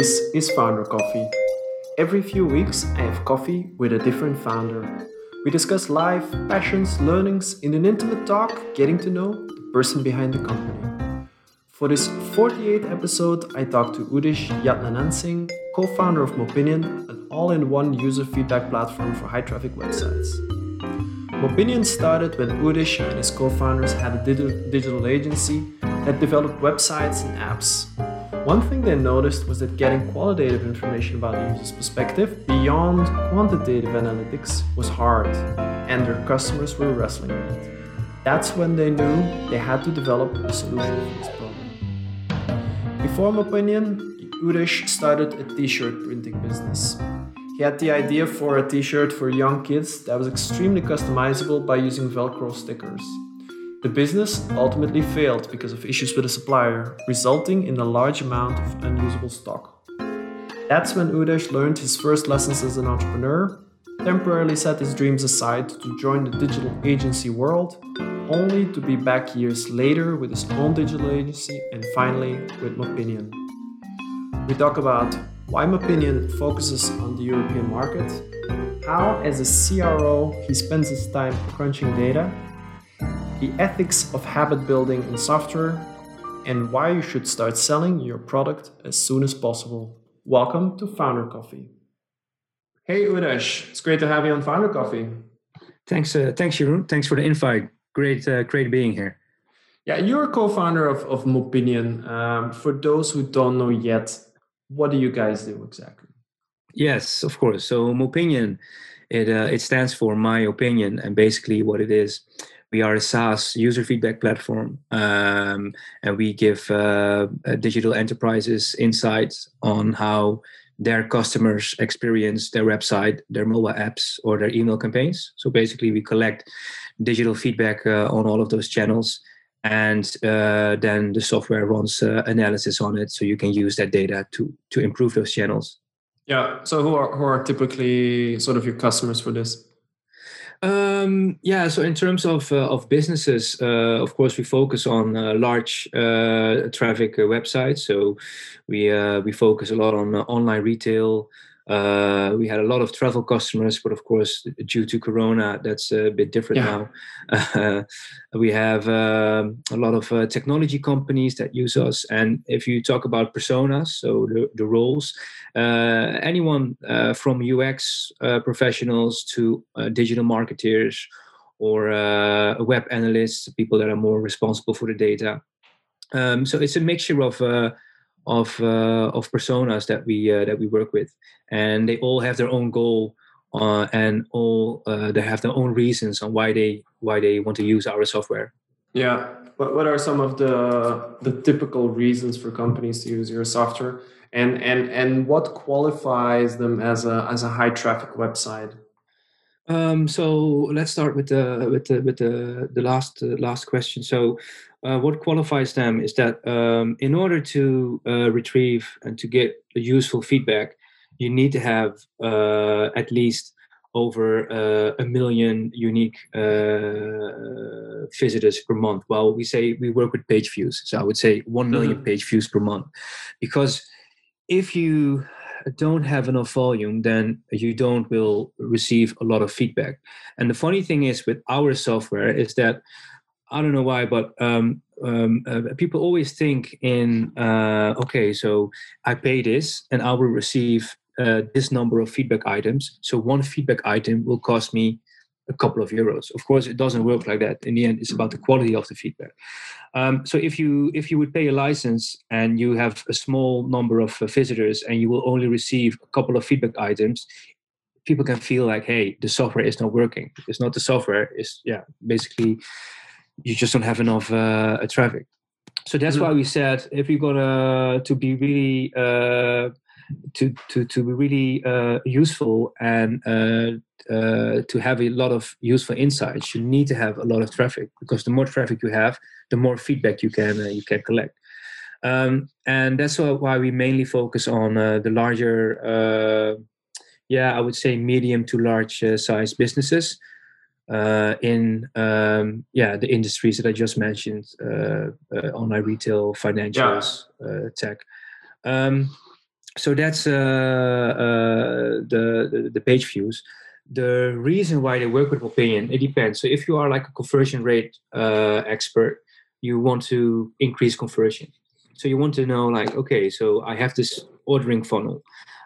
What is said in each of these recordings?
This is Founder Coffee. Every few weeks, I have coffee with a different founder. We discuss life, passions, learnings in an intimate talk, getting to know the person behind the company. For this 48th episode, I talked to Udesh Jadnanansing, co founder of Mopinion, an all in one user feedback platform for high traffic websites. Mopinion started when Udish and his co founders had a digital agency that developed websites and apps. One thing they noticed was that getting qualitative information about the user's perspective beyond quantitative analytics was hard, and their customers were wrestling with it. That's when they knew they had to develop a solution for this problem. Before Mopinion, Udesh started a t-shirt printing business. He had the idea for a t-shirt for young kids that was extremely customizable by using Velcro stickers. The business ultimately failed because of issues with a supplier, resulting in a large amount of unusable stock. That's when Udesh learned his first lessons as an entrepreneur, temporarily set his dreams aside to join the digital agency world, only to be back years later with his own digital agency and finally with Mopinion. We talk about why Mopinion focuses on the European market, how as a CRO he spends his time crunching data, the ethics of habit building in software, and why you should start selling your product as soon as possible. Welcome to Founder Coffee. Hey Udesh, it's great to have you on Founder Coffee. Thanks, uh, thanks, Jeroen. Thanks for the invite. Great, uh, great being here. Yeah, you're a co-founder of of Mopinion. Um, for those who don't know yet, what do you guys do exactly? Yes, of course. So Mopinion, it uh, it stands for my opinion, and basically what it is, we are a SaaS user feedback platform, um, and we give uh, uh, digital enterprises insights on how their customers experience their website, their mobile apps, or their email campaigns. So basically, we collect digital feedback uh, on all of those channels, and uh, then the software runs uh, analysis on it, so you can use that data to to improve those channels. Yeah. So who are who are typically sort of your customers for this? Um, yeah, so in terms of uh, of businesses, uh, of course, we focus on uh, large uh, traffic uh, websites. So we uh, we focus a lot on online retail. We had a lot of travel customers, but of course, due to Corona, that's a bit different yeah. now. we have um, a lot of technology companies that use us, and if you talk about personas, so the, the roles, uh, anyone uh, from UX uh, professionals to digital marketers or web analysts, people that are more responsible for the data. Um, so it's a mixture of of uh, of personas that we uh, that we work with, and they all have their own goal, uh, and all they have their own reasons on why they why they want to use our software. Yeah, what what are some of the the typical reasons for companies to use your software? and and and what qualifies them as a as a high traffic website um, so let's start with the with the with the, the last uh, last question. So uh, what qualifies them is that um, in order to uh, retrieve and to get useful feedback you need to have uh, at least over uh, a million unique uh, visitors per month. Well we say we work with page views so i would say 1 million mm-hmm. page views per month. Because if you don't have enough volume, then you don't will receive a lot of feedback. And the funny thing is with our software is that I don't know why, but um, um, uh, people always think in uh, okay, so I pay this and I will receive uh, this number of feedback items. So one feedback item will cost me a couple of euros. Of course, it doesn't work like that. In the end, it's about the quality of the feedback. Um, so if you if you would pay a license and you have a small number of uh, visitors and you will only receive a couple of feedback items, people can feel like, hey, the software is not working. It's not the software. It's yeah, basically you just don't have enough uh, traffic. So that's mm-hmm. why we said if you're gonna to be really uh, to to to be really uh, useful and uh, uh, to have a lot of useful insights, you need to have a lot of traffic because the more traffic you have, the more feedback you can uh, you can collect. Um, and that's why we mainly focus on uh, the larger, uh, yeah, I would say medium to large size businesses. in um, yeah the industries that I just mentioned, online retail, financials, yeah. tech. Um, so that's uh, uh, the, the, the page views. The reason why they work with Mopinion it depends. So if you are like a conversion rate uh, expert, you want to increase conversion. So you want to know like, okay, so I have this ordering funnel.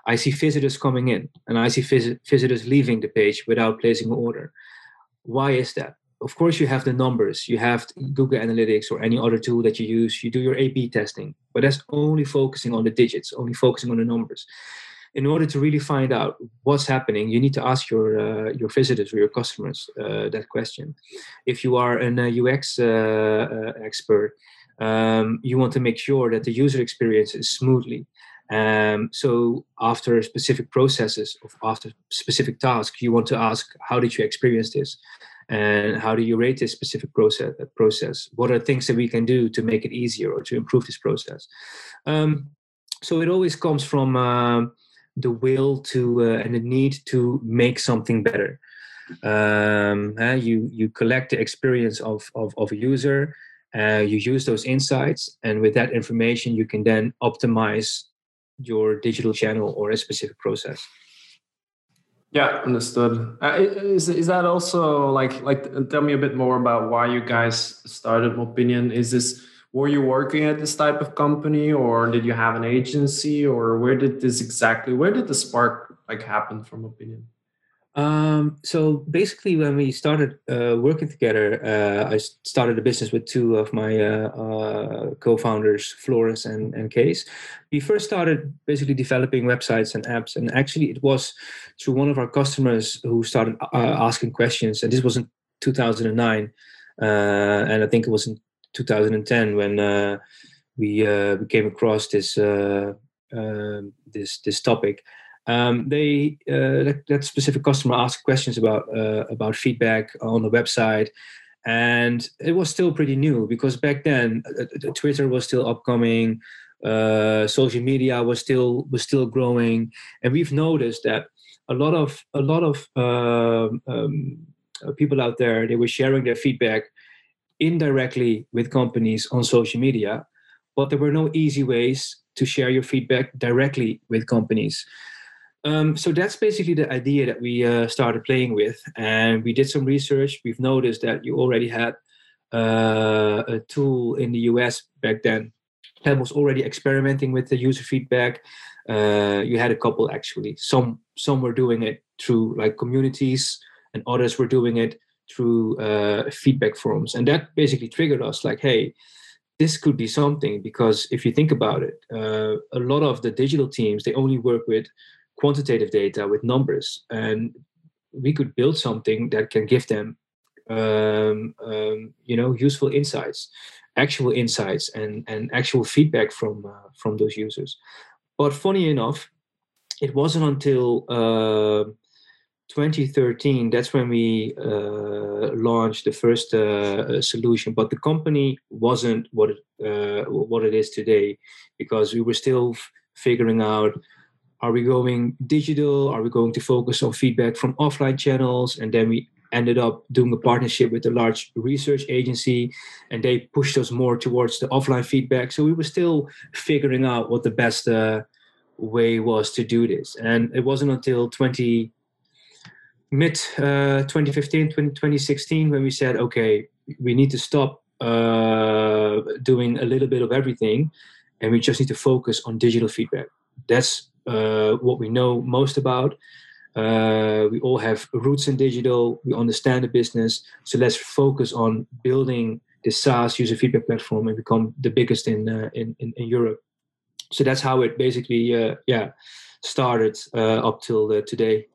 I see visitors coming in, and I see vis- visitors leaving the page without placing an order. Why is that? Of course you have the numbers. You have google analytics or any other tool that you use. You do your a b testing but that's only focusing on the digits only focusing on the numbers. In order to really find out what's happening you need to ask your uh, your visitors or your customers uh, that question. If you are an uh, ux uh, uh, expert um, you want to make sure that the user experience is smoothly. Um, so after specific processes of after specific tasks you want to ask how did you experience this and how do you rate this specific process process? What are things that we can do to make it easier or to improve this process? Um, so it always comes from uh, the will to uh, and the need to make something better. Um, uh, you you collect the experience of of, of a user uh, you use those insights and with that information you can then optimize your digital channel or a specific process yeah, understood. Uh, is is that also like like tell me a bit more about why you guys started Mopinion? Is this were you working at this type of company or did you have an agency or where did this exactly where did the spark like happen from Mopinion? Um, so basically, when we started uh, working together, uh, I started a business with two of my uh, uh co-founders, Floris and, and Kees. We first started basically developing websites and apps, and actually, it was through one of our customers who started uh, asking questions, and this was in 2009, uh, and I think it was in 2010 when we we came across this um, this this topic um, they uh, that, that, specific customer asked questions about uh, about feedback on the website. And it was still pretty new because back then uh, uh twitter was still upcoming. Uh, social media was still was still growing. And we've noticed that a lot of a lot of um, um, uh, people out there they were sharing their feedback indirectly with companies on social media but there were no easy ways to share your feedback directly with companies um, so that's basically the idea that we uh, started playing with, and we did some research. We've noticed that you already had uh, a tool in the US back then that was already experimenting with the user feedback. Uh, you had a couple actually. Some some were doing it through like communities, and others were doing it through uh, feedback forums, and that basically triggered us like, hey. This could be something because if you think about it, uh, a lot of the digital teams they only work with quantitative data with numbers and we could build something that can give them um, um, you know useful insights actual insights and and actual feedback from uh, from those users. But funny enough it wasn't until uh, 2013 that's when we uh, launched the first uh, solution. But the company wasn't what it, uh, what it is today because we were still f- figuring out are we going digital? Are we going to focus on feedback from offline channels? And then we ended up doing a partnership with a large research agency, and they pushed us more towards the offline feedback. So we were still figuring out what the best uh, way was to do this. And it wasn't until 20 mid uh, 2015, 20, 2016 when we said, okay, we need to stop uh, doing a little bit of everything, and we just need to focus on digital feedback. That's uh, what we know most about. Uh, we all have roots in digital. We understand the business. So let's focus on building the SaaS user feedback platform and become the biggest in uh, in, in, in, Europe. So that's how it basically, uh, yeah, started uh, up till uh, today.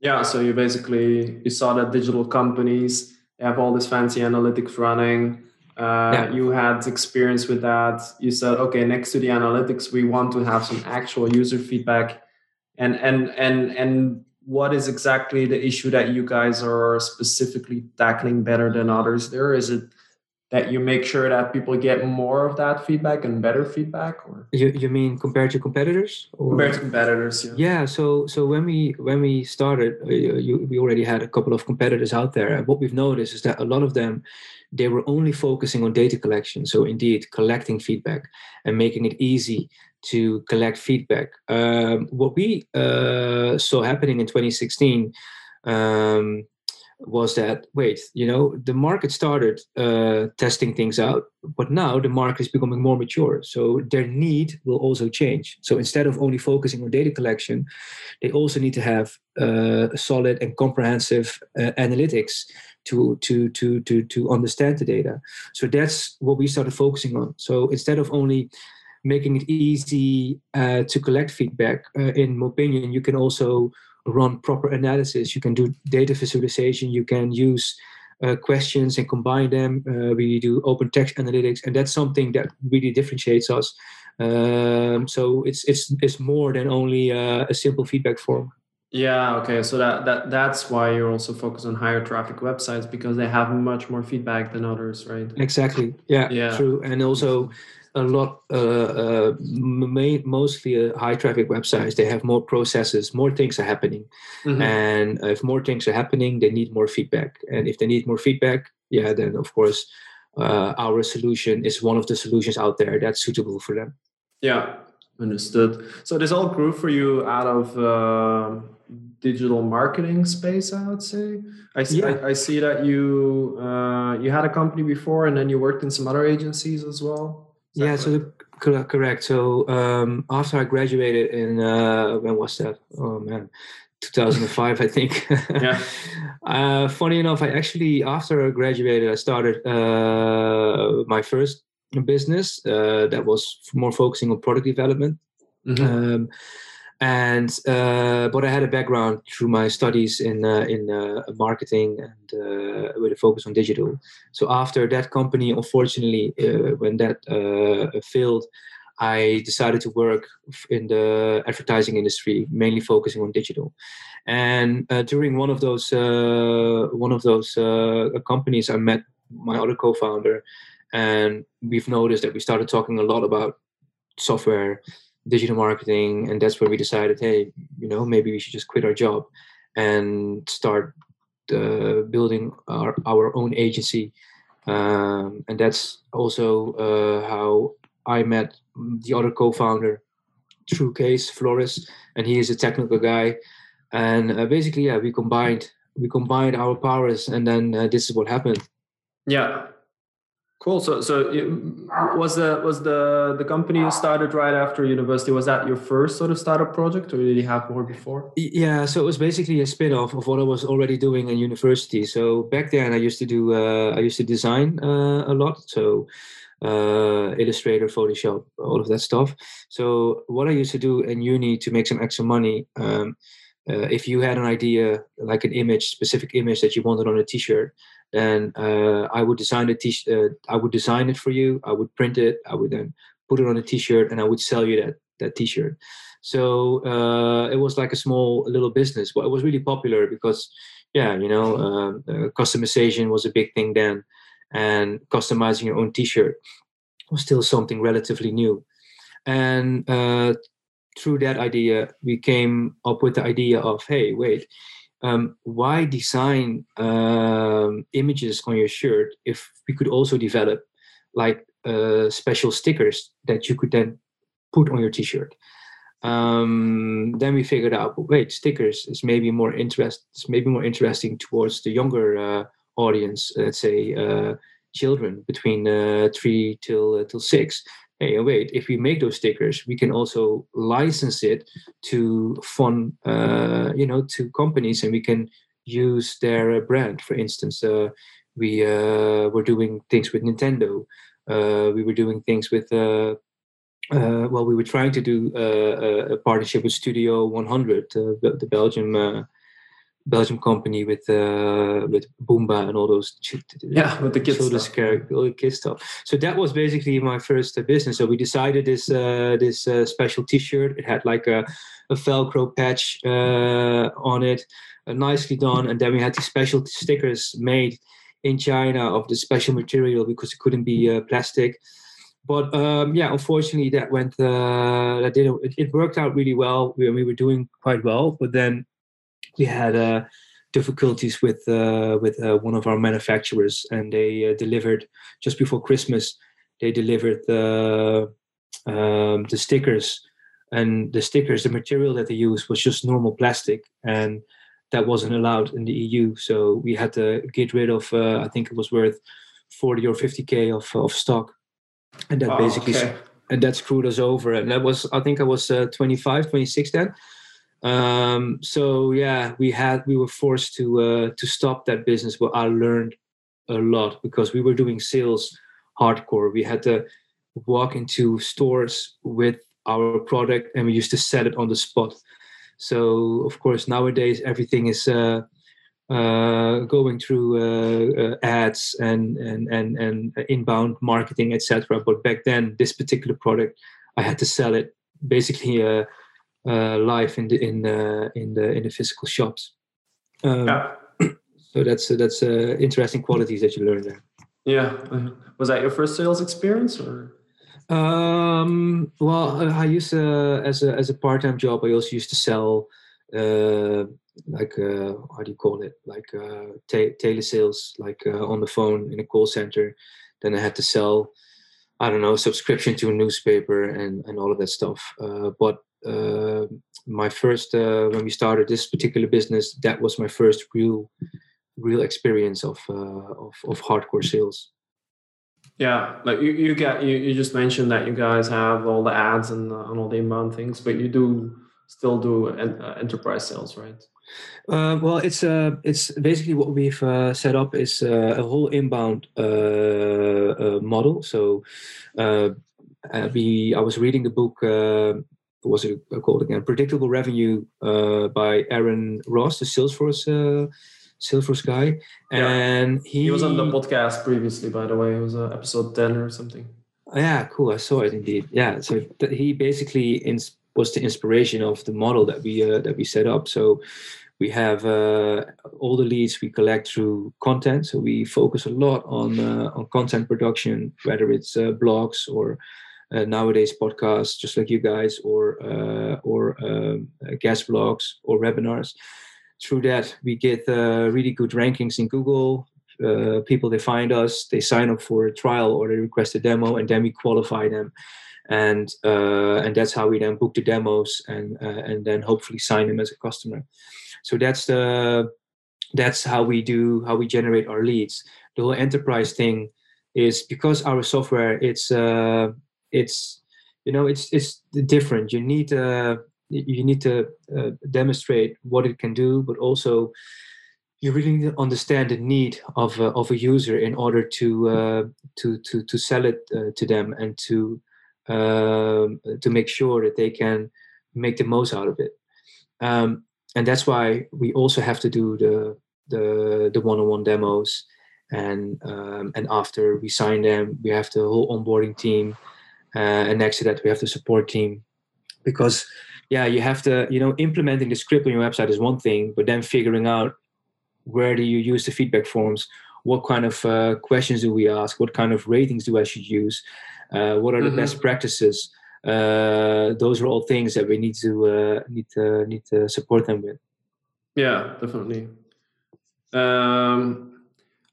Yeah. So you basically you saw that digital companies have all this fancy analytics running uh, yeah. you had experience with that. You said okay next to the analytics we want to have some actual user feedback. And and and and what is exactly the issue that you guys are specifically tackling better than others there? Is it that you make sure that people get more of that feedback and better feedback or you, you mean compared to competitors or? compared to competitors yeah. yeah so so when we when we started uh, you, we already had a couple of competitors out there and what we've noticed is that a lot of them they were only focusing on data collection so indeed collecting feedback and making it easy to collect feedback. Um, what we uh, saw happening in 2016 um, was that wait, you know, the market started uh, testing things out, but now the market is becoming more mature. So their need will also change. So instead of only focusing on data collection, they also need to have uh, solid and comprehensive uh, analytics to to to to to understand the data. So that's what we started focusing on. So instead of only making it easy uh, to collect feedback, uh, in my opinion, you can also run proper analysis. You can do data visualization. You can use uh, questions and combine them. Uh, we do open text analytics, and that's something that really differentiates us. Um, so it's it's it's more than only uh, a simple feedback form. Yeah. Okay. So that that that's why you're also focused on higher traffic websites because they have much more feedback than others, right? Exactly. Yeah. Yeah. True. And also a lot, uh, uh, mostly uh, high traffic websites, they have more processes, more things are happening. Mm-hmm. And if more things are happening, they need more feedback. And if they need more feedback, yeah, then of course, uh, our solution is one of the solutions out there that's suitable for them. Yeah, understood. So this all grew for you out of uh, digital marketing space, I would say. I see, yeah. I, I, see that you uh, you had a company before, and then you worked in some other agencies as well yeah, so the, correct. So um, after I graduated in uh, when was that? Oh man, 2005, I think. yeah. Uh, funny enough, I actually after I graduated, I started uh, my first business uh, that was more focusing on product development. Mm-hmm. Um, and uh, but I had a background through my studies in uh, in uh, marketing and uh, with a focus on digital. So after that company, unfortunately, uh, when that uh, failed, I decided to work in the advertising industry, mainly focusing on digital. And during one of those one of those companies, I met my other co-founder, and we've noticed that we started talking a lot about software digital marketing and that's where we decided hey you know maybe we should just quit our job and start uh, building our, our own agency. Um, and that's also uh, how i met the other co-founder through Kees Floris and he is a technical guy. And uh, basically yeah we combined we combined our powers and then uh, this is what happened. Yeah Cool. So, so it, was the was the the company you started right after university? Was that your first sort of startup project, or did you have more before? Yeah. So it was basically a spin off of what I was already doing in university. So back then, I used to do uh, I used to design uh, a lot. So uh, Illustrator, Photoshop, all of that stuff. So what I used to do in uni to make some extra money. Um, uh, if you had an idea, like an image, specific image that you wanted on a T-shirt, then uh, I would design a t uh, I would design it for you. I would print it. I would then put it on a T-shirt, and I would sell you that that T-shirt. So uh, it was like a small little business, but it was really popular because, yeah, you know, um, uh, customization was a big thing then, and customizing your own T-shirt was still something relatively new. And uh, through that idea, we came up with the idea of, hey, wait, um, why design um, images on your shirt if we could also develop like uh, special stickers that you could then put on your t-shirt? Um, then we figured out wait stickers is maybe more interest is maybe more interesting towards the younger uh, audience let's say uh, children between uh, three till uh, till six hey, wait, if we make those stickers, we can also license it to fun, uh, you know, to companies, and we can use their uh, brand. For instance, uh, we uh, were doing things with Nintendo. Uh, we were doing things with. Uh, well, we were trying to do a partnership with Studio 100, the, the Belgium Belgium company with uh, with Bumba and all those yeah with the kids stuff. all the kids stuff. So that was basically my first uh, business. So we decided this uh, this uh, special T-shirt. It had like a, a Velcro patch uh, on it, uh, nicely done, and then we had these special stickers made in China of the special material because it couldn't be plastic. But um, yeah, unfortunately, that went that didn't. It, it worked out really well. We, we were doing quite well, but then we had uh, difficulties with uh, with uh, one of our manufacturers, and they uh, delivered just before Christmas. They delivered the um, the stickers and the stickers, the material that they used was just normal plastic, and that wasn't allowed in the EU. So we had to get rid of, uh, I think it was worth 40 or 50k of, of stock, and that oh, basically okay. and that screwed us over. And that was, I think I was uh, 25, 26 then. Um, so yeah, we had we were forced to uh, to stop that business, but I learned a lot because we were doing sales hardcore. We had to walk into stores with our product and we used to sell it on the spot. So of course nowadays everything is uh, uh, going through uh, uh ads and, and and and inbound marketing, etc. But back then, this particular product, I had to sell it basically uh, uh, live in the in the in the in the physical shops. Um, yeah. So that's that's interesting qualities that you learn there. Yeah. Was that your first sales experience or? Um, well, I used to, as a as a part time job. I also used to sell, uh, like uh, how do you call it? Like uh, t- telesales, like uh, on the phone in a call center. Then I had to sell, I don't know, subscription to a newspaper and and all of that stuff. Uh, but uh, my first uh, when we started this particular business, that was my first real real experience of uh, of, of hardcore sales. Yeah, like you, you get you, you just mentioned that you guys have all the ads and, uh, and all the inbound things, but you do still do an, uh, enterprise sales, right? Uh, well, it's uh, it's basically what we've uh, set up is uh, a whole inbound uh, uh, model. So, we I was reading the book. What was it called again? Predictable Revenue by Aaron Ross, the Salesforce Salesforce guy, and yeah. he he was on the podcast previously. By the way, it was uh, episode ten or something. Yeah, cool. I saw it indeed. Yeah, so th- he basically ins- was the inspiration of the model that we uh, that we set up. So we have uh, all the leads we collect through content. So we focus a lot on uh, on content production, whether it's uh, blogs or uh, nowadays podcasts, just like you guys, or uh, or um, guest blogs or webinars. Through that we get uh, really good rankings in google. Uh, people they find us they sign up for a trial or they request a demo and then we qualify them. And uh, and that's how we then book the demos and uh, and then hopefully sign them as a customer. So that's the that's how we do how we generate our leads. The whole enterprise thing is because our software it's uh it's you know it's it's different you need uh you need to uh, demonstrate what it can do, but also you really need to understand the need of a, of a user in order to uh, to to to sell it uh, to them and to um, to make sure that they can make the most out of it. Um, and that's why we also have to do the the the one-on-one demos and um, and after we sign them we have the whole onboarding team uh, and next to that we have the support team because yeah, you have to, you know, implementing the script on your website is one thing, but then figuring out where do you use the feedback forms, what kind of uh, questions do we ask, what kind of ratings do I should use, uh, what are the mm-hmm. best practices. Uh, those are all things that we need to uh, need to need to support them with. Yeah, definitely. Um,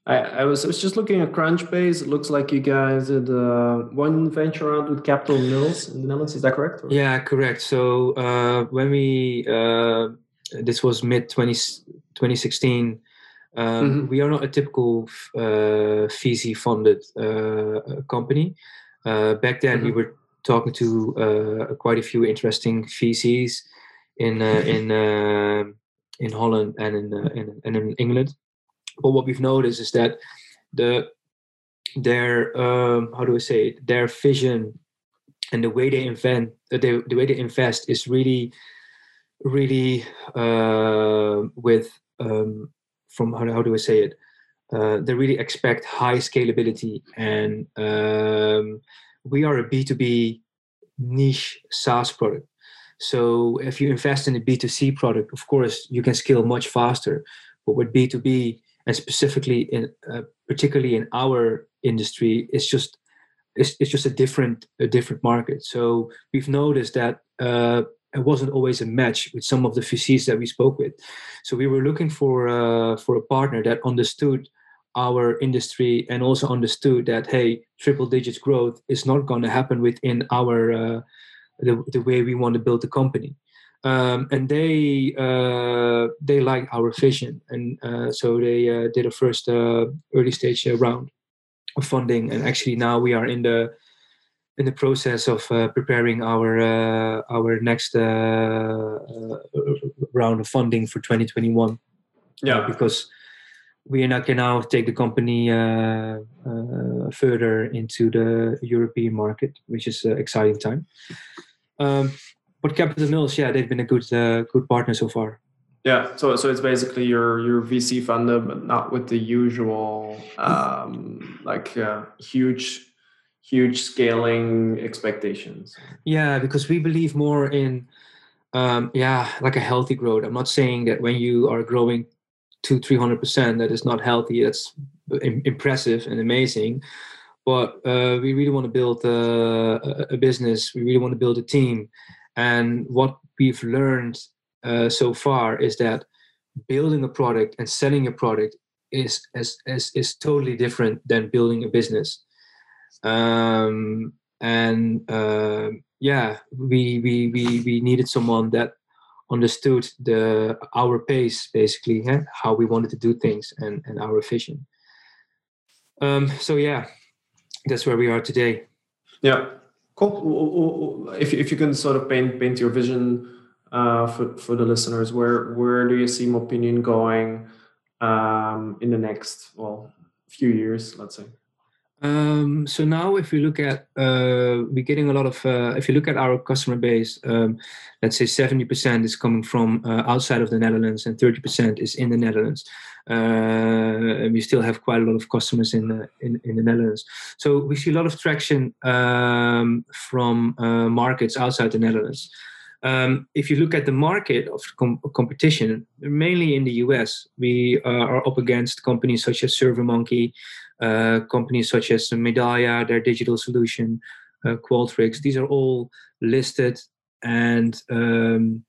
I, I, was I was just looking at Crunchbase. It looks like you guys did uh, one venture round with Capital Mills in the Netherlands. Is that correct? Or? Yeah, correct. So uh, when we uh, this was mid 2016, um, mm-hmm. we are not a typical uh, VC funded uh, company. Uh, back then, mm-hmm. we were talking to uh, quite a few interesting VCs in in in Holland and in, in, and in England. But what we've noticed is that the their um, how do I say it? Their vision and the way they invent uh, they, the way they invest is really really uh, with um, from how, how do I say it? Uh, they really expect high scalability and um, we are a B2B niche SaaS product. So if you invest in a B2C product, of course you can scale much faster. But with B2B, and specifically in uh, particularly in our industry it's just it's, it's just a different a different market. So we've noticed that uh, it wasn't always a match with some of the VCs that we spoke with. So we were looking for uh, for a partner that understood our industry and also understood that hey triple digits growth is not going to happen within our uh, the, the way we want to build the company um, and they uh, they like our vision. And uh, so they uh, did a first uh, early stage uh, round of funding. And actually now we are in the in the process of preparing our our next round of funding for 2021 yeah. Because we can now take the company uh, uh, further into the European market, which is an exciting time. Um, but Capital Mills, yeah, they've been a good uh, good partner so far. Yeah, so so it's basically your your VC funded, but not with the usual um, like uh, huge huge scaling expectations. Yeah, because we believe more in um, yeah like a healthy growth. I'm not saying that when you are growing two three hundred percent that is not healthy that's impressive and amazing but uh, we really want to build a, a, business we really want to build a team and what we've learned uh, so far is that building a product and selling a product is is, is, is totally different than building a business. Um, and uh, yeah we, we we we needed someone that understood the our pace basically yeah, how we wanted to do things and and our vision. Um so yeah that's where we are today. Yeah cool. If, if you can sort of paint paint your vision uh, for, for the listeners where where do you see Mopinion going um, in the next well few years let's say um, so now, if we look at, uh, we're getting a lot of. Uh, if you look at our customer base, um, let's say seventy percent is coming from uh, outside of the Netherlands, and thirty percent is in the Netherlands. Uh, we still have quite a lot of customers in the in, in the Netherlands. So we see a lot of traction um, from uh, markets outside the Netherlands. Um, if you look at the market of com- competition, mainly in the US, we uh, are up against companies such as SurveyMonkey, uh, companies such as Medallia, their digital solution, uh, Qualtrics. These are all listed and um,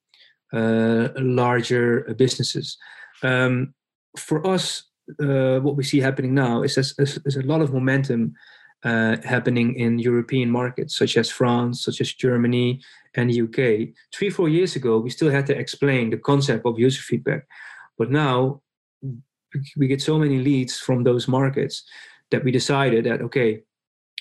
uh, larger businesses. Um, for us, uh, what we see happening now is there's, a lot of momentum uh, happening in European markets, such as France, such as Germany, and UK. Three, four years ago, we still had to explain the concept of user feedback. But now we get so many leads from those markets that we decided that okay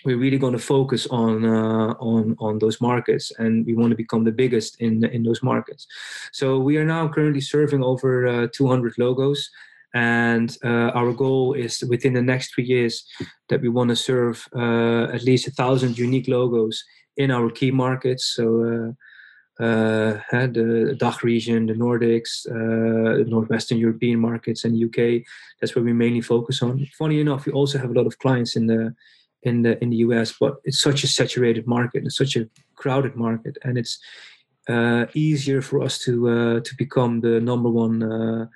we're really going to focus on uh, on on those markets and we want to become the biggest in in those markets so we are now currently serving over uh, 200 logos and uh, our goal is within the next three years that we want to serve uh, at least a thousand unique logos in our key markets so uh, uh, the DACH region, the Nordics, uh, the Northwestern European markets, and UK. That's where we mainly focus on. Funny enough, we also have a lot of clients in the in the in the US, but it's such a saturated market, it's such a crowded market, and it's uh, easier for us to to become the number one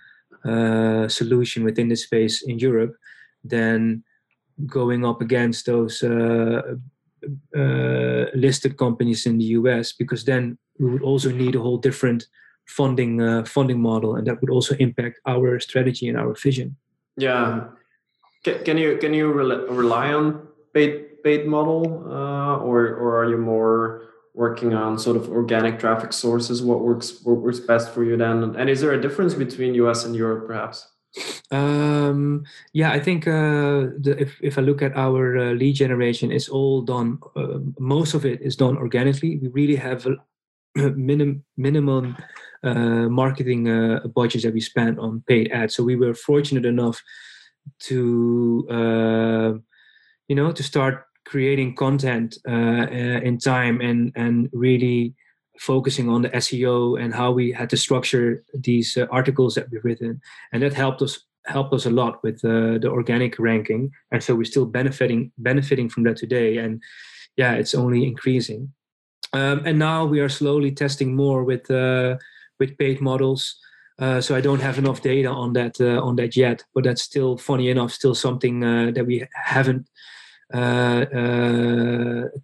uh, uh, solution within this space in Europe than going up against those uh, listed companies in the US because then we would also need a whole different funding uh, funding model, and that would also impact our strategy and our vision. Yeah, can, can you can you rely on paid paid model, uh, or or are you more working on sort of organic traffic sources? What works what works best for you then? And is there a difference between US and Europe, perhaps? Um, yeah, I think uh, the, if if I look at our uh, lead generation, it's all done. Uh, most of it is done organically. We really have a minim, minimum uh, marketing uh, budgets that we spend on paid ads. So we were fortunate enough to uh, you know to start creating content in time and and really focusing on the SEO and how we had to structure these uh, articles that we've written, and that helped us helped us a lot with uh, the organic ranking. And so we're still benefiting benefiting from that today, and yeah, it's only increasing. Um, and now we are slowly testing more with uh, with paid models. Uh, so I don't have enough data on that uh, on that yet, but that's still funny enough, still something uh, that we haven't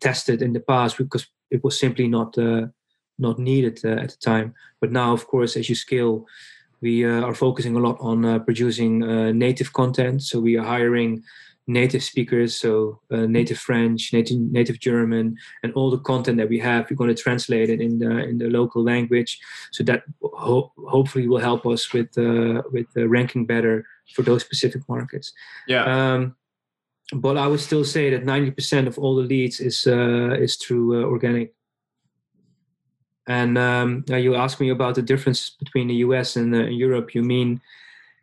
tested in the past because it was simply not not needed uh, at the time. But now, of course, as you scale, we uh, are focusing a lot on uh, producing uh, native content. So we are hiring native speakers, so uh, native French, native native German, and all the content that we have, we're going to translate it in the in the local language, so that ho- hopefully will help us with uh, with ranking better for those specific markets. Yeah. Um, but I would still say that ninety percent of all the leads is uh, is through uh, organic. And um, you asked me about the difference between the US and uh, Europe. You mean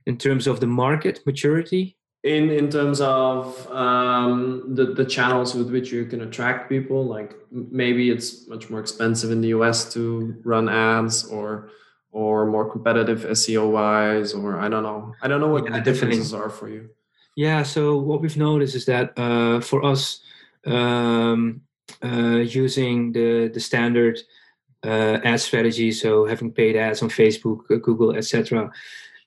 in terms of the market maturity? in in terms of um, the the channels with which you can attract people like maybe it's much more expensive in the us to run ads or or more competitive seo wise or i don't know i don't know what yeah, the differences definitely. are for you yeah so what we've noticed is that uh, for us um, uh, using the the standard uh, ad strategy so having paid ads on facebook google etc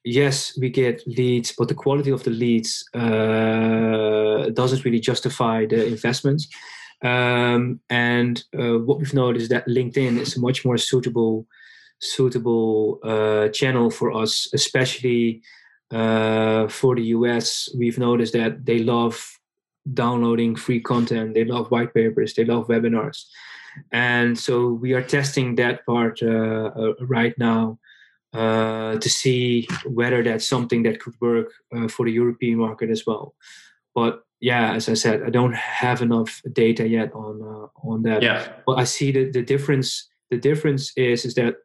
yes, we get leads, but the quality of the leads uh, doesn't really justify the investments. Um, and uh, what we've noticed is that LinkedIn is a much more suitable suitable uh, channel for us, especially uh, for the US. We've noticed that they love downloading free content, they love white papers, they love webinars. And so we are testing that part uh, uh, right now uh, to see whether that's something that could work uh, for the European market as well. But yeah, as I said, I don't have enough data yet on uh, on that. Yeah. But I see that the difference. The difference is is that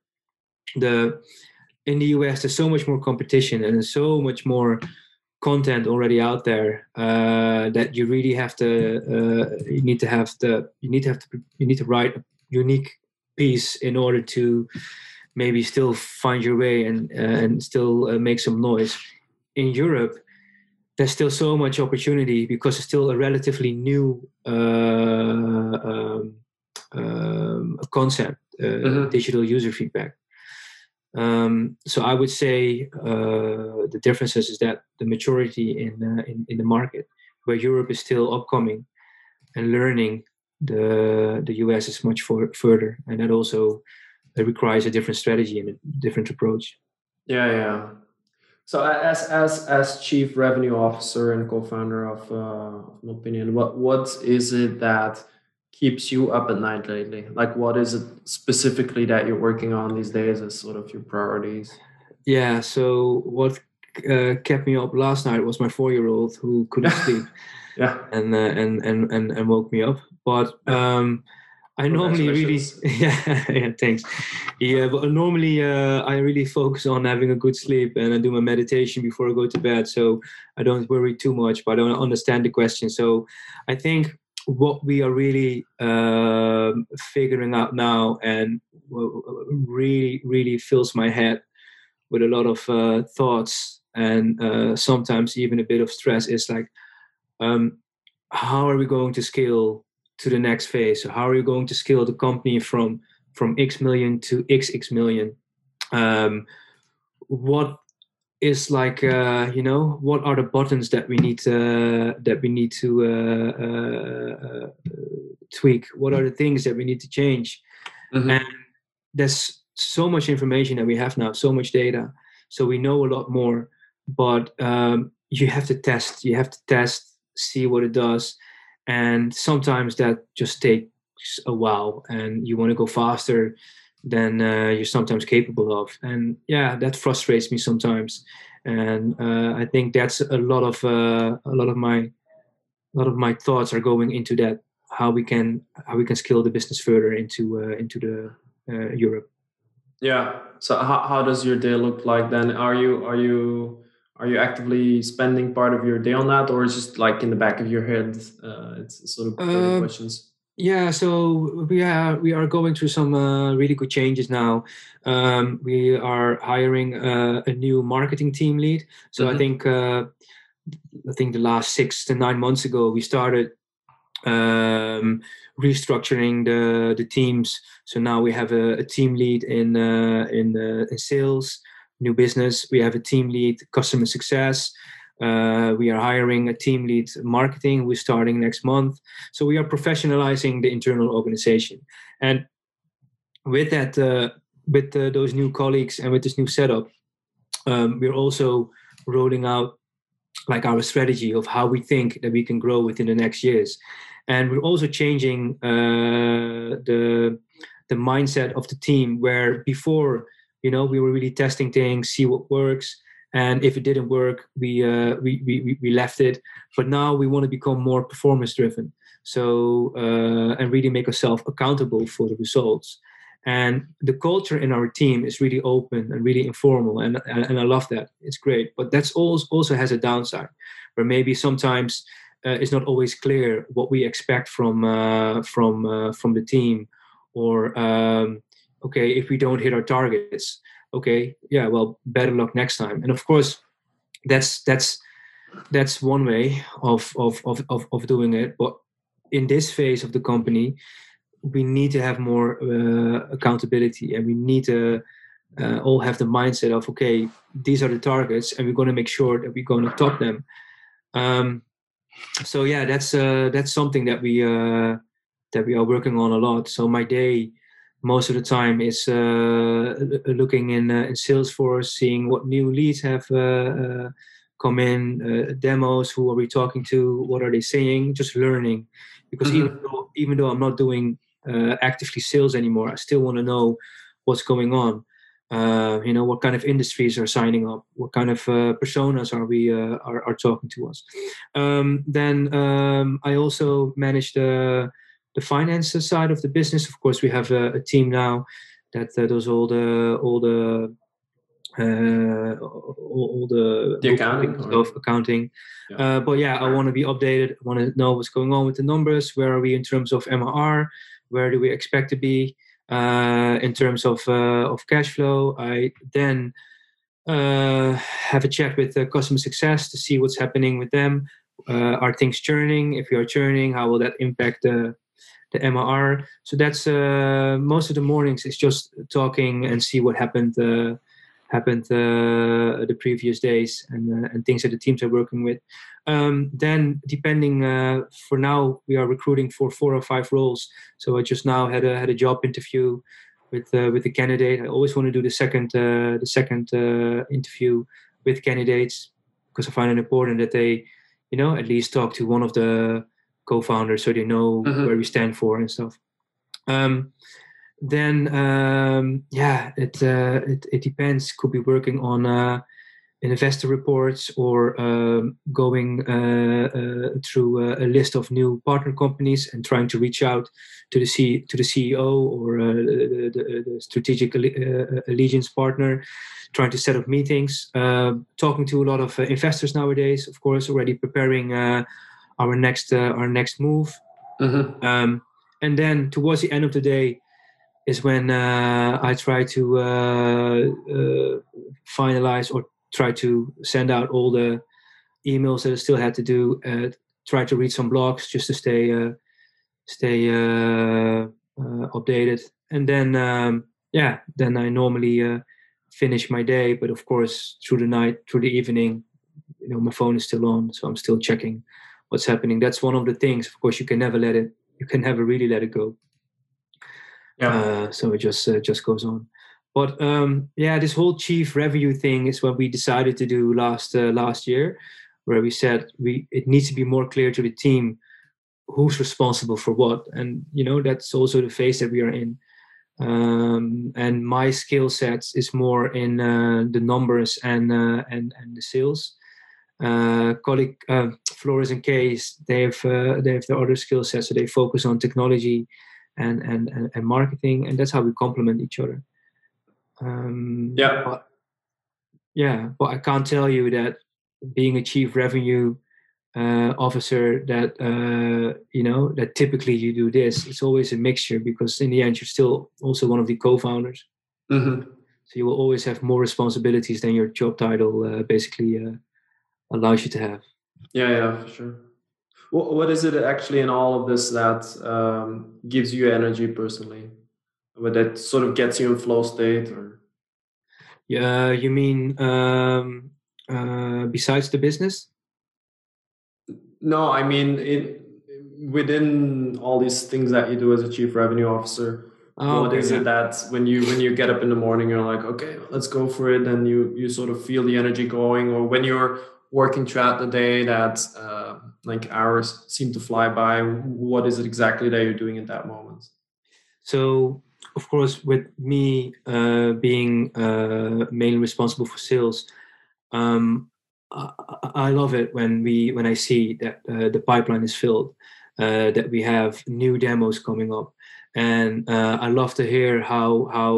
the in the US there's so much more competition and so much more content already out there uh, that you really have to uh, you need to have the you need to have to you need to write a unique piece in order to maybe still find your way and uh, and still uh, make some noise. In Europe, there's still so much opportunity because it's still a relatively new uh, um, um, concept, uh, mm-hmm. digital user feedback. Um, so I would say uh, the differences is that the maturity in, uh, in in the market, where Europe is still upcoming and learning, the the US is much for, further, and that also requires a different strategy and a different approach. Yeah, yeah. So as as as chief revenue officer and co-founder of uh, Mopinion, what what is it that keeps you up at night lately? Like, what is it specifically that you're working on these days as sort of your priorities? Yeah. So what uh, kept me up last night was my four-year-old who couldn't sleep. yeah. And, uh, and and and and woke me up. But um, I normally really yeah, yeah thanks yeah but normally uh, I really focus on having a good sleep and I do my meditation before I go to bed so I don't worry too much but I don't understand the question so I think what we are really uh, figuring out now and really really fills my head with a lot of uh, thoughts and uh, sometimes even a bit of stress is like um, how are we going to scale to the next phase. So how are you going to scale the company from from X million to XX million? Um, what is like uh, you know what are the buttons that we need to, that we need to uh, uh, uh tweak? What are the things that we need to change? Mm-hmm. And there's so much information that we have now, so much data, so we know a lot more. But um, you have to test. You have to test, see what it does, and sometimes that just takes a while and you want to go faster than uh, you're sometimes capable of. And yeah that frustrates me sometimes. And uh, i think that's a lot of uh, a lot of my a lot of my thoughts are going into that how we can how we can scale the business further into uh, into the uh, europe. Yeah. So how, how does your day look like then? Are you are you are you actively spending part of your day on that or is just like in the back of your head? Uh, it's sort of questions yeah so we are we are going through some uh, really good changes now um, we are hiring uh, a new marketing team lead so mm-hmm. i think uh, i think the last six to nine months ago we started um, restructuring the the teams so now we have a, a team lead in uh, in, uh, in sales new business. We have a team lead customer success. Uh, we are hiring a team lead marketing We're starting next month. So we are professionalizing the internal organization. And with that, uh, with uh, those new colleagues and with this new setup, um, we're also rolling out like our strategy of how we think that we can grow within the next years and we're also changing uh, the the mindset of the team where before you know we were really testing things see what works and if it didn't work we uh, we, we we left it. But now we want to become more performance driven so uh, and really make ourselves accountable for the results. And the culture in our team is really open and really informal and, and i love that. It's great. But that's also also has a downside where maybe sometimes uh, it's not always clear what we expect from uh, from uh, from the team or um, okay if we don't hit our targets okay yeah well better luck next time. And of course that's that's that's one way of of of of, of doing it. But in this phase of the company we need to have more uh, accountability and we need to uh, all have the mindset of okay these are the targets and we're going to make sure that we're going to top them. Um, so yeah that's uh, that's something that we uh, that we are working on a lot. So my day most of the time is uh, looking in, uh, in salesforce seeing what new leads have come in demos who are we talking to what are they saying just learning because mm-hmm. even though even though i'm not doing uh, actively sales anymore. I still want to know what's going on. Uh, you know, what kind of industries are signing up? What kind of uh, personas are we uh, are, are talking to us? Um, then um, I also manage the the finance side of the business. Of course, we have a, a team now that uh, does all the all the uh, all, all, the, the accounting stuff, accounting. Yeah. Uh, but yeah, I want to be updated. I want to know what's going on with the numbers. Where are we in terms of MRR? where do we expect to be uh, in terms of uh, of cash flow. I then uh, have a chat with customer success to see what's happening with them. Uh, are things churning? If we are churning, how will that impact the the MRR? So that's uh, most of the mornings It's just talking and see what happened uh, happened uh, the previous days and, uh, and things that the teams are working with. Um, then, depending, uh, for now, we are recruiting for four or five roles. So I just now had a had a job interview with uh, with the candidate. I always want to do the second the second interview with candidates because I find it important that they, you know, at least talk to one of the co-founders so they know mm-hmm. where we stand for and stuff. Um, then um, yeah, it, uh, it it depends. Could be working on uh, investor reports or um, going uh, uh through a, a, list of new partner companies and trying to reach out to the C to the CEO or uh, the, the, the, strategic uh, allegiance partner, trying to set up meetings. Talking to a lot of investors nowadays, of course, already preparing our next our next move. Mm-hmm. Um, and then towards the end of the day is when uh, I try to uh, uh, finalize or try to send out all the emails that I still had to do. Uh, try to read some blogs just to stay uh, stay uh, updated, and then um, yeah, then I normally finish my day. But of course, through the night, through the evening, you know, my phone is still on, so I'm still checking what's happening. That's one of the things. Of course, you can never let it. You can never really let it go. Yeah. Uh, so it just uh, just goes on. But um, yeah, this whole chief revenue thing is what we decided to do last uh, last year, where we said we it needs to be more clear to the team who's responsible for what, and you know that's also the phase that we are in. Um, and my skill sets is more in uh, the numbers and uh, and and the sales. Uh, colleague Floris and Kees, they have uh, they have their other skill sets, so they focus on technology and and and, marketing, and that's how we complement each other. Um, yeah. But, yeah, but I can't tell you that being a chief revenue uh, officer that uh, you know that typically you do this. It's always a mixture because in the end you're still also one of the co-founders. Mm-hmm. So you will always have more responsibilities than your job title uh, basically uh, allows you to have. Yeah, yeah, for sure. What, what is it actually in all of this that um, gives you energy personally? What that sort of gets you in flow state or? Yeah you mean um, uh, besides the business? No i mean it, within all these things that you do as a chief revenue officer Oh, what okay, is yeah. it that when you when you get up in the morning you're like okay let's go for it and you you sort of feel the energy going or when you're working throughout the day that uh, like hours seem to fly by. What is it exactly that you're doing at that moment? So of course with me uh, being uh, mainly responsible for sales um, I, I, love it when we when i see that uh, the pipeline is filled uh, that we have new demos coming up. And uh, i love to hear how how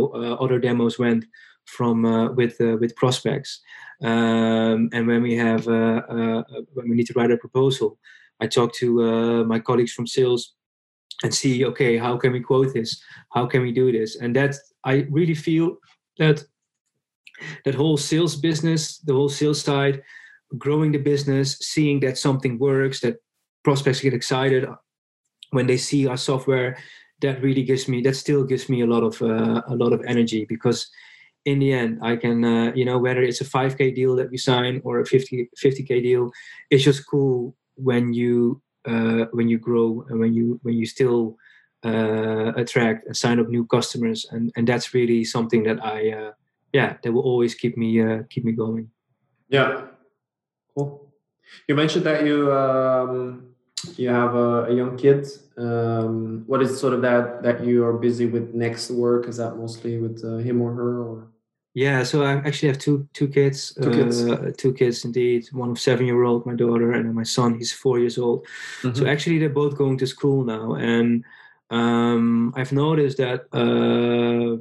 other demos went from with with prospects um, and when we have uh, uh, when we need to write a proposal, I talk to uh, my colleagues from sales and see, okay, how can we quote this? How can we do this? And that I really feel that that whole sales business, the whole sales side, growing the business, seeing that something works, that prospects get excited when they see our software. That really gives me. That still gives me a lot of uh, a lot of energy because in the end i can uh, you know whether it's a 5k deal that we sign or a 50 50k deal it's just cool when you uh, when you grow and when you when you still uh, attract and sign up new customers. And and that's really something that i uh, yeah that will always keep me uh, keep me going. Yeah. Cool. You mentioned that you um, you have a, a young kid. Um, what is sort of that that you are busy with next work? Is that mostly with uh, him or her or yeah so i actually have two two kids two kids, uh, two kids indeed one of seven year old my daughter and my son he's four years old mm-hmm. so actually they're both going to school now and um, i've noticed that uh,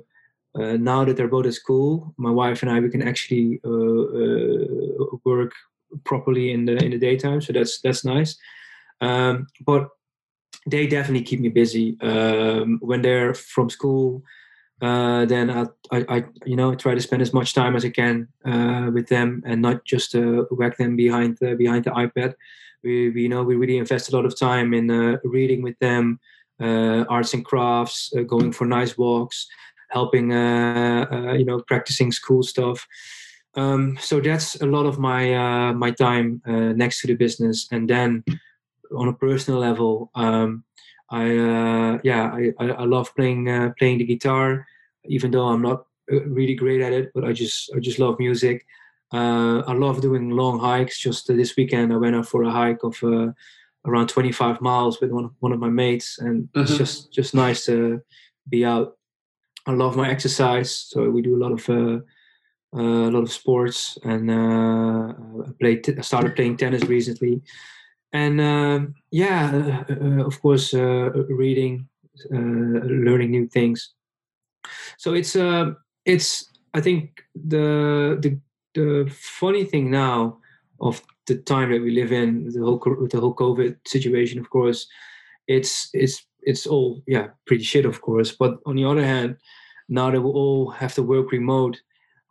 uh, now that they're both at school my wife and i we can actually uh, uh, work properly in the in the daytime so that's that's nice um, but they definitely keep me busy um, when they're from school. Uh, then I, I, I, you know, try to spend as much time as I can uh, with them, and not just uh, whack them behind the, behind the iPad. We, we, know, we really invest a lot of time in uh, reading with them, uh, arts and crafts, uh, going for nice walks, helping, you know, practicing school stuff. Um, so that's a lot of my my time next to the business, and then on a personal level, um, I uh, yeah I, I, love playing uh, playing the guitar, even though I'm not uh, really great at it. But I just I just love music. Uh, I love doing long hikes. Just this weekend, I went out for a hike of uh, around 25 miles with one one of my mates, and mm-hmm. it's just just nice to be out. I love my exercise, so we do a lot of uh, a lot of sports, and I played. T- I started playing tennis recently and um, yeah, uh, uh, of course, uh, reading, learning new things. So it's it's I think the the the funny thing now of the time that we live in, the whole the whole COVID situation, of course, it's it's it's all yeah pretty shit, of course. But on the other hand, now that we all have to work remote,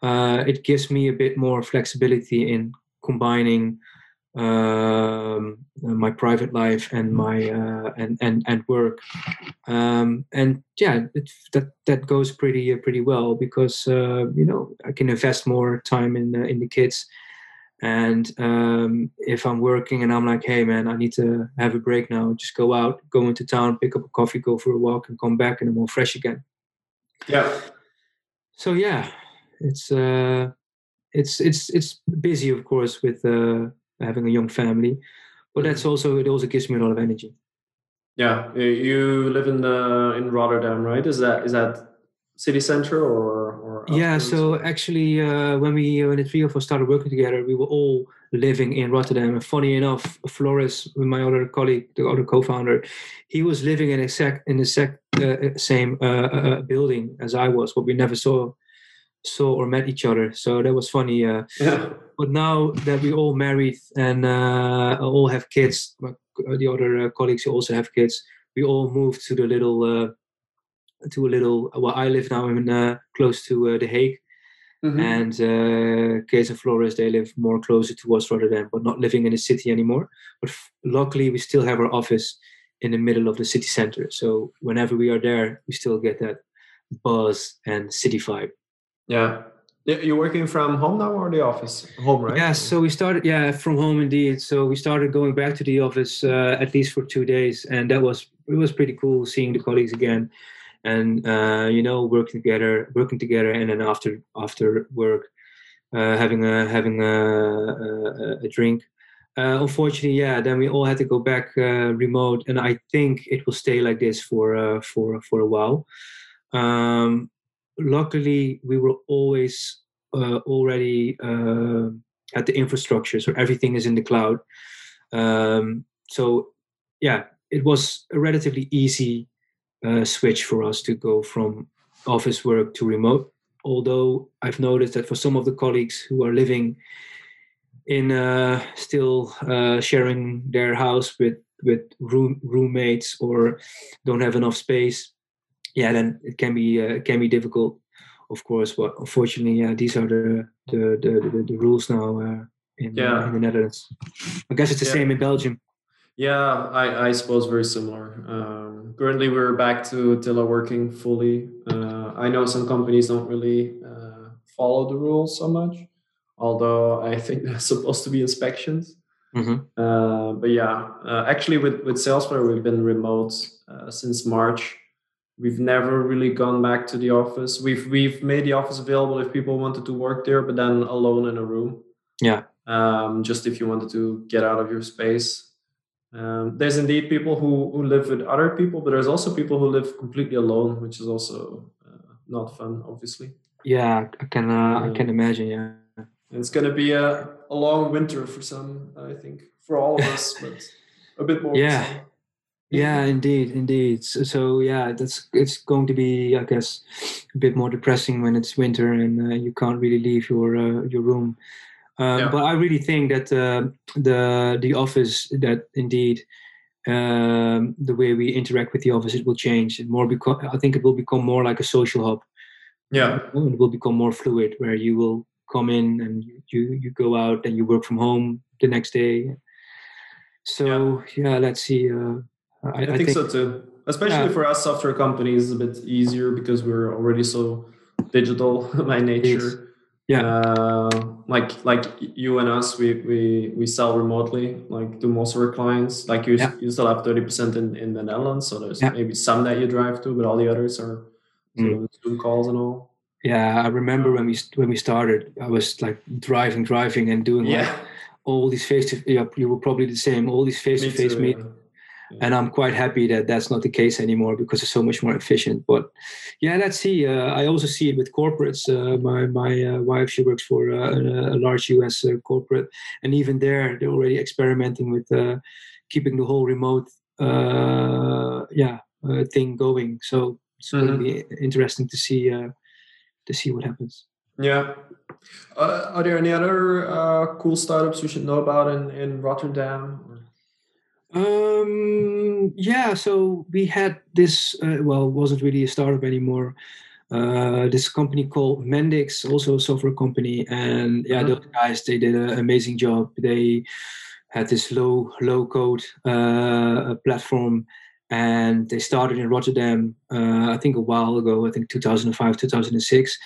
uh, it gives me a bit more flexibility in combining um, my private life and my uh, and and and work. Um, and yeah it, that that goes pretty uh, pretty well because uh, you know I can invest more time in in the kids. And um, if I'm working and I'm like hey man I need to have a break now. Just go out go into town pick up a coffee go for a walk and come back and I'm all fresh again. Yeah. So yeah it's uh it's it's it's busy of course with uh having a young family. But that's mm-hmm. also it also gives me a lot of energy. Yeah, you live in the in Rotterdam, right? Is that is that city center or? or yeah, so actually, uh, when we when the three of us started working together, we were all living in Rotterdam. And funny enough, Floris, my other colleague, the other co-founder, he was living in exact in the exact uh, same uh, uh, uh, building as I was, but we never saw saw or met each other. So that was funny. Uh, yeah. But now that we all married and uh, all have kids, the other uh, colleagues who also have kids, we all moved to the little, uh, to a little. Well, I live now in uh, close to uh, the Hague. Mm-hmm. And uh, Kees and Floris, they live more closer towards Rotterdam, but not living in the city anymore. But f- luckily, we still have our office in the middle of the city center. So whenever we are there, we still get that buzz and city vibe. Yeah. You're working from home now or the office? Home, right? Yeah, so we started, yeah, from home indeed. So we started going back to the office uh, at least for two days, and that was it was pretty cool seeing the colleagues again. and uh, you know working together working together and then after after work uh, having a having a, a, a drink uh, unfortunately yeah then we all had to go back uh, remote and i think it will stay like this for uh, for for a while um, luckily we were always uh, already at the infrastructure so everything is in the cloud um, so yeah it was a relatively easy uh, switch for us to go from office work to remote. Although I've noticed that for some of the colleagues who are living in uh, still uh, sharing their house with with room roommates or don't have enough space, yeah, then it can be uh, can be difficult, of course. But unfortunately, yeah, these are the the the, the, the rules now uh, in, yeah. in the Netherlands. I guess it's the yeah. same in Belgium. Yeah, I, I suppose very similar. Um, currently, we're back to teleworking fully. Uh, I know some companies don't really uh, follow the rules so much, although I think there's supposed to be inspections. Mm-hmm. Uh, but yeah, uh, actually, with with Salesflare, we've been remote uh, since March. We've never really gone back to the office. We've we've made the office available if people wanted to work there, but then alone in a room. Yeah. Um, just if you wanted to get out of your space um, there's indeed people who, who live with other people, but there's also people who live completely alone, which is also uh, not fun, obviously. Yeah, I can uh, I can imagine. Yeah, it's gonna be a, a long winter for some, I think, for all of us, but a bit more. Yeah, yeah, indeed, indeed. So, so, yeah, that's it's going to be, I guess, a bit more depressing when it's winter and uh, you can't really leave your uh, your room. Um, yeah. But I really think that uh, the the office that indeed um, the way we interact with the office it will change. It more because I think it will become more like a social hub. Yeah, it will become more fluid where you will come in and you you go out and you work from home the next day. So yeah, yeah let's see. I, I, think I, think so too. Especially yeah. for us software companies, it's a bit easier because we're already so digital by nature yeah uh, like like you and us we we we sell remotely like to most of our clients like you yeah. you still have 30% in in the netherlands so there's yeah. maybe some that you drive to but all the others are mm. zoom calls and all yeah i remember when we when we started i was like driving driving and doing yeah. like all these face to yeah you were probably the same all these face to face meetings and i'm quite happy that that's not the case anymore because it's so much more efficient. But yeah let's see uh, i also see it with corporates. Uh, my my uh, wife she works for uh, a, a, large us uh, corporate. And even there they're already experimenting with uh, keeping the whole remote yeah thing going. So it's mm-hmm. going to be interesting to see to see what happens. Yeah. Are there any other cool startups we should know about in in rotterdam um, yeah, so we had this, uh, well, wasn't really a startup anymore. Uh, this company called Mendix, also a software company, and yeah, mm-hmm. those guys they did an amazing job. They had this low low code uh, platform, and they started in Rotterdam. Uh, I think a while ago. I think 2005, 2006,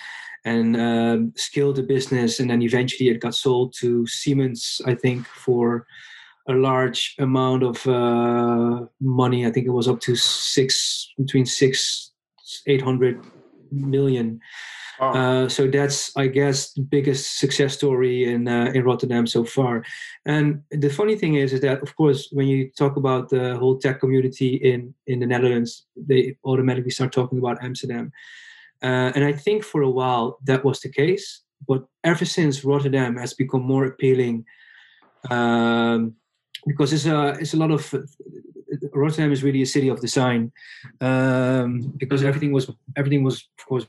and um, scaled the business, and then eventually it got sold to Siemens. I think for a large amount of uh, money. I think it was up to six, between six, eight hundred million. Uh, so that's, I guess, the biggest success story in uh, in Rotterdam so far. And the funny thing is, is that of course, when you talk about the whole tech community in in the Netherlands, they automatically start talking about Amsterdam. Uh, and I think for a while that was the case, but ever since Rotterdam has become more appealing um, because it's a it's a lot of Rotterdam is really a city of design um, because everything was everything was of course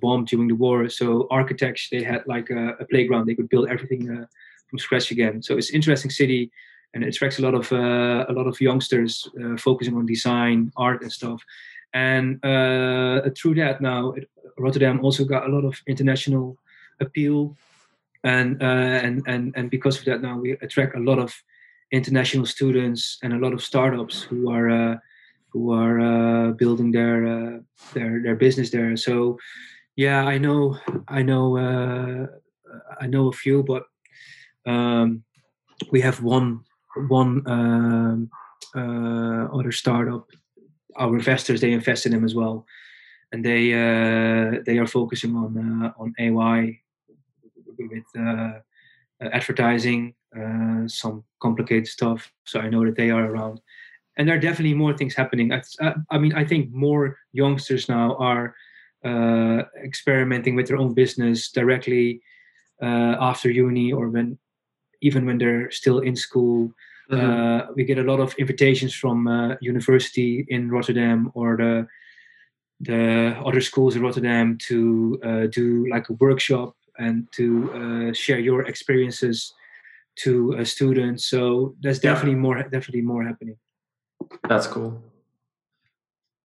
bombed during the war. So architects they had like a, a playground; they could build everything uh, from scratch again. So it's an interesting city, and it attracts a lot of uh, a lot of youngsters uh, focusing on design, art, and stuff. And uh, through that, now it, Rotterdam also got a lot of international appeal, and uh, and and and because of that, now we attract a lot of international students and a lot of startups who are uh, who are uh, building their uh, their their business there. So yeah, I know I know uh, I know a few, but um, we have one one um, uh, other startup. Our investors they invest in them as well. and they uh, they are focusing on on AI with advertising, uh, some complicated stuff. So I know that they are around, and there are definitely more things happening. I, I mean, I think more youngsters now are uh, experimenting with their own business directly uh, after uni or when even when they're still in school. Mm-hmm. Uh, we get a lot of invitations from uh, university in Rotterdam or the the other schools in Rotterdam to uh, do like a workshop and to uh, share your experiences to uh, students. So there's definitely more definitely more happening. That's cool.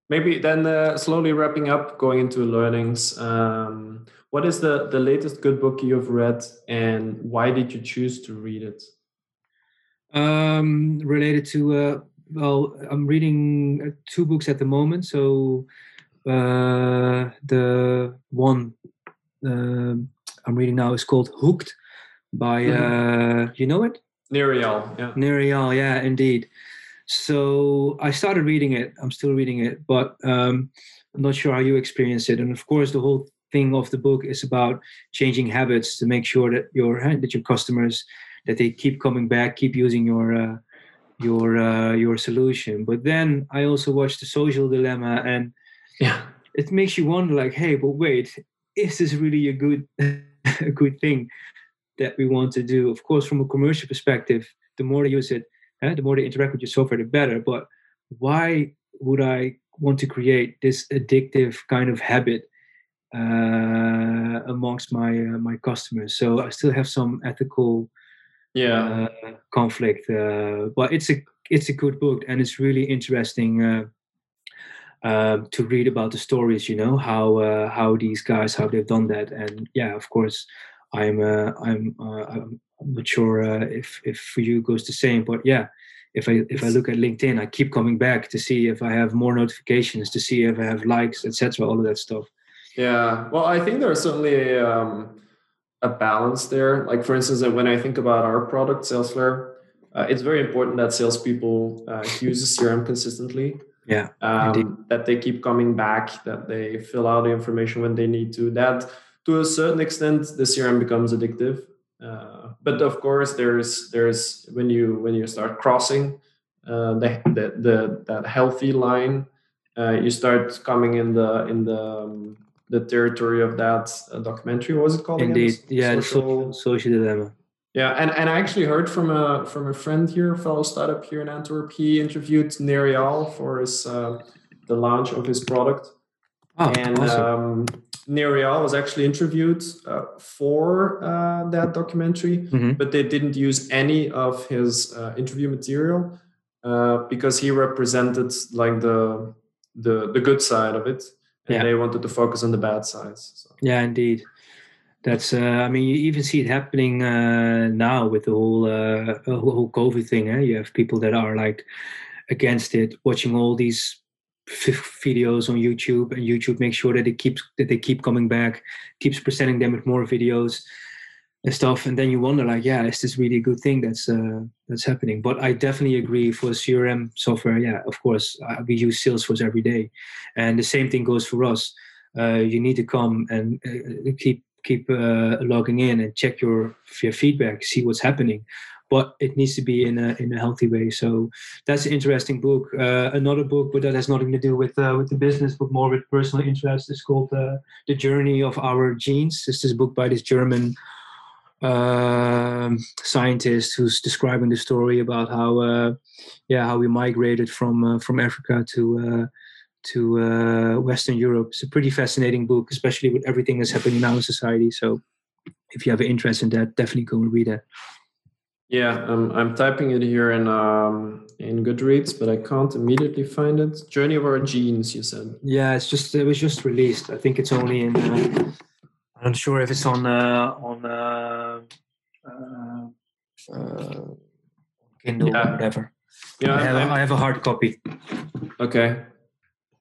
Maybe then uh, slowly wrapping up, going into learnings. Um, what is the the latest good book you've read, and why did you choose to read it? Um, related to uh, well, I'm reading uh, two books at the moment. So uh, the one uh, I'm reading now is called Hooked by mm-hmm. uh, you know it? Nir yeah. Nir yeah indeed. So I started reading it. I'm still reading it but um, I'm not sure how you experience it. And of course the whole thing of the book is about changing habits to make sure that your that your customers that they keep coming back keep using your uh, your uh, your solution. But then I also watched the social dilemma and yeah. it makes you wonder like hey but wait is this really a good a good thing that we want to do. Of course from a commercial perspective the more they use it eh, the more they interact with your software the better. But why would i want to create this addictive kind of habit uh, amongst my uh, my customers? So i still have some ethical yeah. uh, conflict uh, but it's a it's a good book and it's really interesting uh, um, to read about the stories you know how uh, how these guys how they've done that. And yeah of course i'm uh, i'm uh, i'm not sure uh, if if for you goes the same but yeah if i if i look at linkedin i keep coming back to see if i have more notifications to see if i have likes etc all of that stuff. Yeah well i think there's certainly a, um, a balance there. Like for instance when i think about our product salesflare uh, it's very important that salespeople uh, use the crm consistently yeah um, that they keep coming back that they fill out the information when they need to that to a certain extent the crm becomes addictive uh, but of course there's there's when you when you start crossing uh, the, the, the that healthy line uh, you start coming in the in the um, the territory of that uh, documentary what was it called indeed again? yeah social, social dilemma yeah, and, and I actually heard from a from a friend here, a fellow startup here in Antwerp. He interviewed Nir Eyal for his uh, the launch of his product, oh, and awesome. um, Nir Eyal was actually interviewed uh, for uh, that documentary, mm-hmm. but they didn't use any of his uh, interview material uh, because he represented like the the the good side of it, and yeah. they wanted to focus on the bad sides. So. Yeah, indeed that's uh, i mean you even see it happening uh, now with the whole uh, whole covid thing eh? you have people that are like against it watching all these videos on youtube and youtube makes sure that it keeps that they keep coming back keeps presenting them with more videos and stuff. And then you wonder like yeah is this really a good thing that's uh, that's happening? But i definitely agree for crm software. Yeah of course we use salesforce every day. And the same thing goes for us. Uh, you need to come and uh, keep keep uh, logging in and check your your feedback, see what's happening. But it needs to be in a in a healthy way. So that's an interesting book. Uh, another book, but that has nothing to do with uh, with the business, but more with personal interest. is called uh, "The Journey of Our Genes." This is a book by this German um, scientist who's describing the story about how uh, yeah how we migrated from uh, from Africa to to uh, Western Europe. It's a pretty fascinating book, especially with everything that's happening now in society. So, if you have an interest in that, definitely go and read it. Yeah, um, I'm typing it here in um, in Goodreads, but I can't immediately find it. Journey of Our Genes, you said. Yeah, it's just it was just released. I think it's only in. Uh, I'm not sure if it's on uh, on uh, uh, uh Kindle yeah. or whatever. Yeah, I have, I have a hard copy. Okay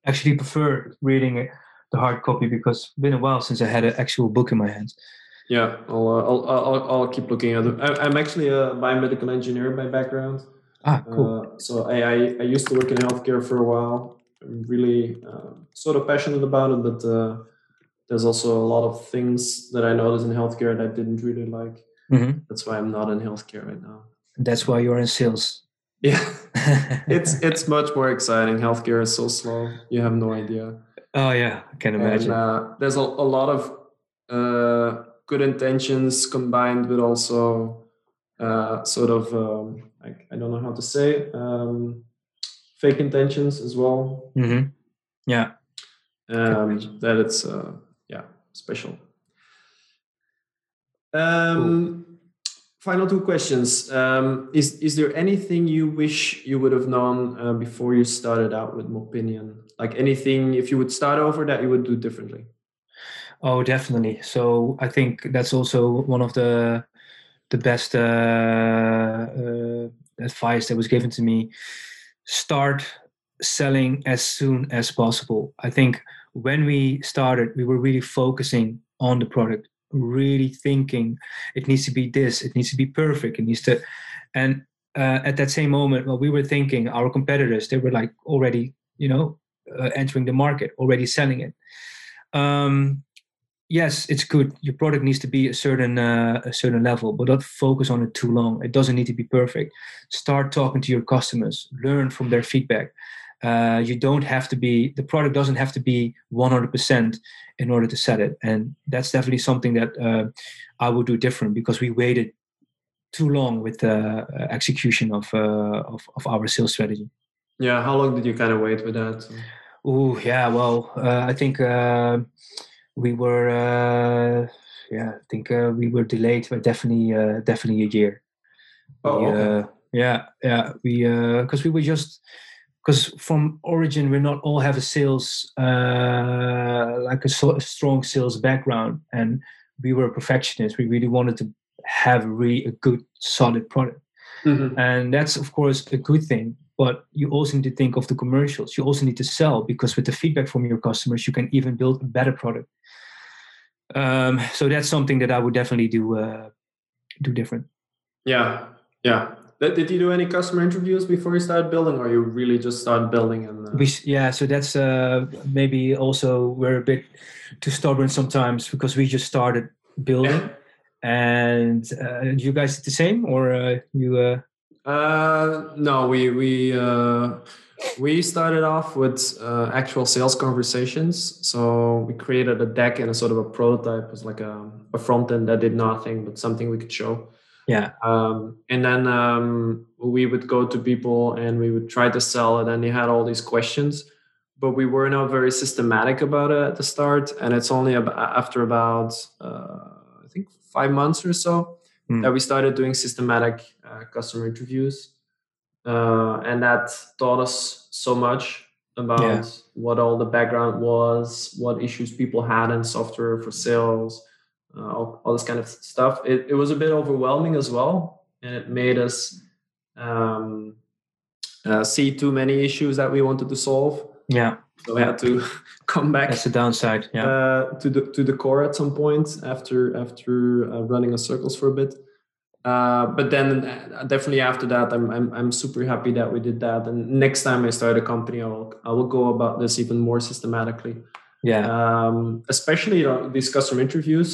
actually prefer reading the hard copy because it's been a while since I had an actual book in my hands. Yeah, I'll uh, I'll, I'll, I'll keep looking at it. I, am actually a biomedical engineer by background. Ah, cool. Uh, so I, I, I used to work in healthcare for a while, I'm really uh, sort of passionate about it, but uh, there's also a lot of things that I noticed in healthcare that I didn't really like. Mhm. That's why I'm not in healthcare right now. That's why you're in sales. Yeah, it's it's much more exciting. Healthcare is so slow. You have no idea. oh yeah, I can And imagine. uh, there's a, a lot of uh, good intentions combined with also uh, sort of um, I, I don't know how to say um, fake intentions as well. hmm Yeah. Um, that it's uh, yeah special. Um, Final two questions. Um, is is there anything you wish you would have known uh, before you started out with Mopinion? Like anything, if you would start over, that you would do differently? Oh, definitely. So I think that's also one of the the best uh, uh, advice that was given to me. Start selling as soon as possible. I think when we started, we were really focusing on the product, really thinking it needs to be this, it needs to be perfect, it needs to, and uh, at that same moment, well, we were thinking our competitors, they were like already, you know, uh, entering the market, already selling it. Um, yes, it's good. Your product needs to be a certain uh, a certain level, but don't focus on it too long. It doesn't need to be perfect. Start talking to your customers. Learn from their feedback. Uh, you don't have to be the product doesn't have to be 100% in order to sell it, and that's definitely something that uh, I would do different because we waited too long with the uh, execution of, uh, of of our sales strategy. Yeah. How long did you kind of wait with that? Oh yeah, well, uh, I think uh, we were, uh, yeah, I think uh, we were delayed by definitely, uh, definitely a year. Oh, We, okay. uh, yeah, yeah, we because we were just because from origin we're not all have a sales uh, like a, so, a strong sales background, and we were perfectionists. We really wanted to have really a good, solid product Mhm. and that's of course a good thing but you also need to think of the commercials you also need to sell because with the feedback from your customers you can even build a better product um, so that's something that i would definitely do uh, do different Yeah. Yeah. Did you do any customer interviews before you started building, or you really just started building and? Uh, we, yeah so that's uh, maybe also we're a bit too stubborn sometimes because we just started building Yeah. and uh, you guys did the same or uh, you uh, Uh, no, we we uh, we started off with uh, actual sales conversations. So we created a deck and a sort of a prototype. It was like a, a front end that did nothing, but something we could show. yeah Um, and then um, we would go to people and we would try to sell it, and they had all these questions, but we were not very systematic about it at the start. And it's only ab- after about uh, I think five months or so Hmm. that we started doing systematic uh, customer interviews, uh, and that taught us so much about Yeah. what all the background was, what issues people had in software for sales, uh, all, all this kind of stuff. It, it was a bit overwhelming as well, and it made us um, uh, see too many issues that we wanted to solve. yeah So we had to come back that's the downside yeah uh, to the to the core at some point after after uh, running in circles for a bit. Uh, but then uh, definitely after that, I'm, I'm I'm super happy that we did that. And next time I start a company, I will I will go about this even more systematically. yeah Um, especially uh, these customer interviews.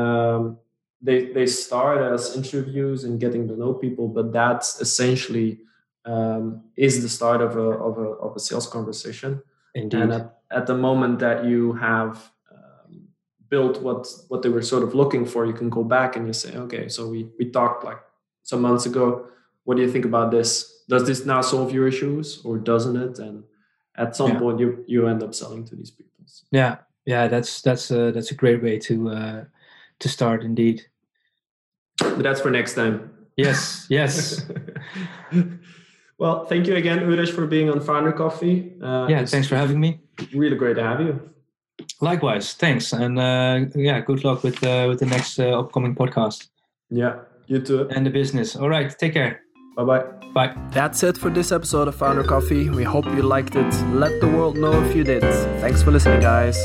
Um, they they start as interviews and getting to know people, but that's essentially um, is the start of a of a of a sales conversation indeed and at, at the moment that you have built what what they were sort of looking for you can go back and you say okay so we we talked like some months ago what do you think about this does this now solve your issues or doesn't it and at some Yeah. point you you end up selling to these people Yeah, yeah, that's that's a that's a great way to uh, to start indeed. but that's for next time Yes, yes, well thank you again udesh for being on founder coffee uh, yeah. Thanks for having me. really great to have you Likewise, thanks, and uh, yeah, good luck with uh, with the next uh, upcoming podcast yeah you too and the business. All right, take care. bye bye Bye. That's it for this episode of Founder Coffee. We hope you liked it. Let the world know if you did. Thanks for listening, guys.